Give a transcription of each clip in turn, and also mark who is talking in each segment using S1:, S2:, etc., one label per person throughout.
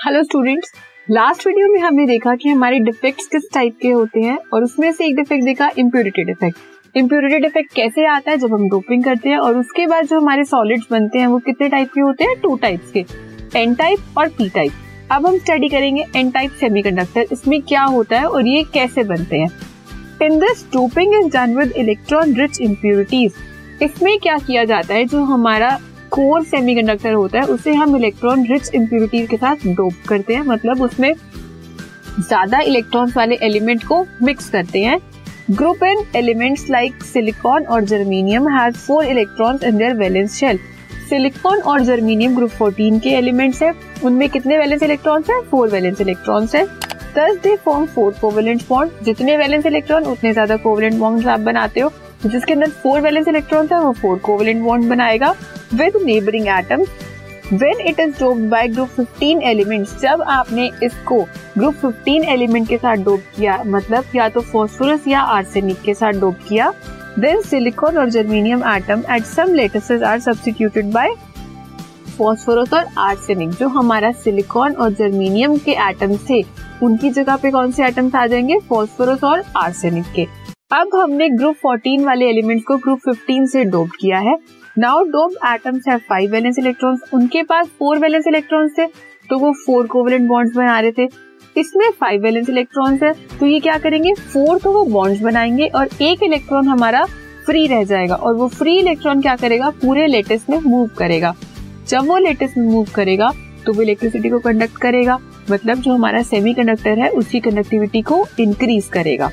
S1: Hello students last video में हमने देखा कि हमारे डिफेक्ट्स किस टाइप के होते हैं और उसमें से एक डिफेक्ट देखा इम्प्योरिटी डिफेक्ट इम्प्योरिटी डिफेक्ट कैसे आता है जब हम डोपिंग करते हैं और उसके बाद जो हमारे सॉलिड्स बनते हैं, वो कितने टाइप के होते हैं? टू टाइप्स के. एन टाइप और पी टाइप अब हम स्टडी करेंगे एन टाइप सेमीकंडक्टर इसमें क्या होता है और ये कैसे बनते हैं? In this doping is done with electron rich impurities इसमें क्या किया जाता है? जो हमारा कोर सेमीकंडक्टर होता है, उसे हम इलेक्ट्रॉन रिच इम्प्योरिटीज के साथ डोप करते हैं। मतलब उसमें ज़्यादा इलेक्ट्रॉन्स वाले एलिमेंट को मिक्स करते हैं। Group in elements like silicon और germanium has four electrons in their valence shell silicon और जर्मीनियम ग्रुप 14 के एलिमेंट्स है। उनमें कितने वैलेंस इलेक्ट्रॉन्स है? फोर वैलेंस इलेक्ट्रॉन्स है। Thus they form four covalent bond जितने वैलेंस इलेक्ट्रॉन उतने ज़्यादा कोवेलेंट बॉन्ड आप बनाते हो। जिसके अंदर फोर वैलेंस इलेक्ट्रॉन है, वो फोर कोवेलेंट बॉन्ड बनाएगा। With neighbouring atom when it is doped by group 15 elements जब आपने इसको ग्रुप 15 एलिमेंट के साथ डोप किया मतलब या तो फॉस्फोरस या आर्सेनिक के साथ डोप किया देन सिलिकॉन और germanium atom at some are substituted by phosphorus और आर्सेनिक जो हमारा सिलिकॉन और जर्मीनियम के एटम थे। उनकी जगह पे कौन से एटम्स आ जाएँगे? फॉस्फोरस और आर्सेनिक के। अब हमने ग्रुप 14 वाले एलिमेंट को ग्रुप 15 से डोप किया है। Now dope atoms have five valence electrons उनके पास फोर वैलेंस इलेक्ट्रॉन्स थे। तो वो फोर कोवेलेंट बॉन्ड्स बना रहे थे। इसमें फाइव वैलेंस इलेक्ट्रॉन्स है। तो ये क्या करेंगे? फोर तो वो बॉन्ड्स बनाएँगे और एक इलेक्ट्रॉन हमारा फ्री रह जाएगा। और वो फ्री इलेक्ट्रॉन क्या करेगा? पूरे लेटेस्ट में मूव करेगा। जब वो लेटेस्ट में मूव करेगा तो वो इलेक्ट्रिसिटी को कंडक्ट करेगा। मतलब जो हमारा सेमी कंडक्टर है उसकी कंडक्टिविटी को इंक्रीज करेगा।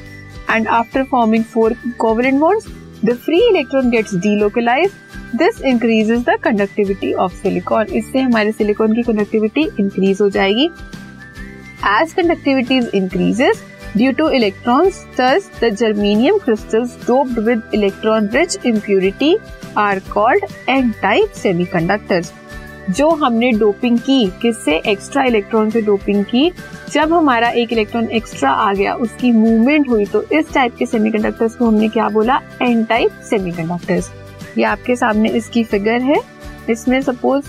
S1: And after forming four covalent bonds the free electron gets delocalise this increase the conductivity of silicon इससे हमारे सिलिकॉन की कंडक्टिविटी इंक्रीज हो जाएगी. As conductivity increases due to electron electrons the germanium crystal doped with electron rich impurity are called N type semi semiconductors जो हमने doping की, किससे extra electron से डोपिंग की, जब हमारा एक इलेक्ट्रॉन एक्स्ट्रा आ गया, उसकी मूवमेंट हुई तो इस टाइप के सेमीकंडक्टर्स को हमने क्या बोला? एन टाइप सेमीकंडक्टर्स ये आपके सामने इसकी फिगर है। इसमें सपोज़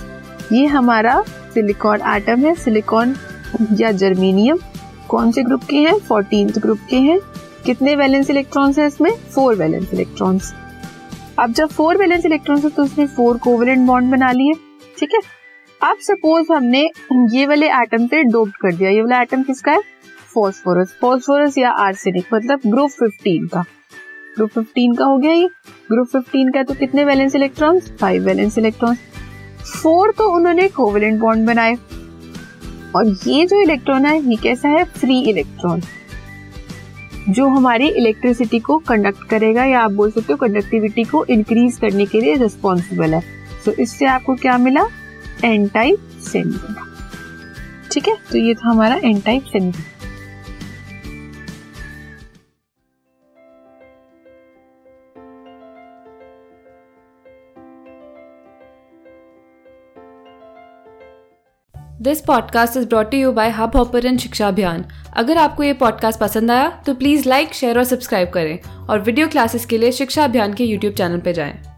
S1: ये हमारा सिलिकॉन एटम है सिलिकॉन या जर्मीनियम कौन से ग्रुप के हैं? फोर्टीन ग्रुप के हैं। कितने वैलेंस इलेक्ट्रॉन्स हैं इसमें? फोर वैलेंस इलेक्ट्रॉन्स अब जब फोर वैलेंस इलेक्ट्रॉन्स है तो उसने फोर कोवेलेंट बॉन्ड बना लिए। ठीक है? अब सपोज़ हमने ये वाले एटम पे डोप कर दिया। ये वाला एटम किसका है? फॉस्फोरस फॉस्फोरस या आर्सेनिक मतलब ग्रुप 15 का। ग्रुप 15 का हो गया ये। ग्रुप 15 का तो कितने valence electrons five valence electrons four तो उन्होंने कोवेलेंट बॉन्ड बनाए। और ये जो इलेक्ट्रॉन है, ये कैसा है? फ्री इलेक्ट्रॉन जो हमारी इलेक्ट्रिसिटी को कंडक्ट करेगा या आप बोल सकते हो कंडक्टिविटी को इंक्रीज करने के लिए रिस्पॉन्सिबल है। तो इससे आपको क्या मिला? एन टाइप सेमी ठीक है? तो ये था हमारा N type
S2: this podcast is brought you by Hubhopper Shiksha Abhiyan अगर आपको ये पॉडकास्ट पसंद आया तो प्लीज़ लाइक शेयर और सब्सक्राइब करें और वीडियो क्लासेस के लिए शिक्षा अभियान के यूट्यूब चैनल पर जाएँ।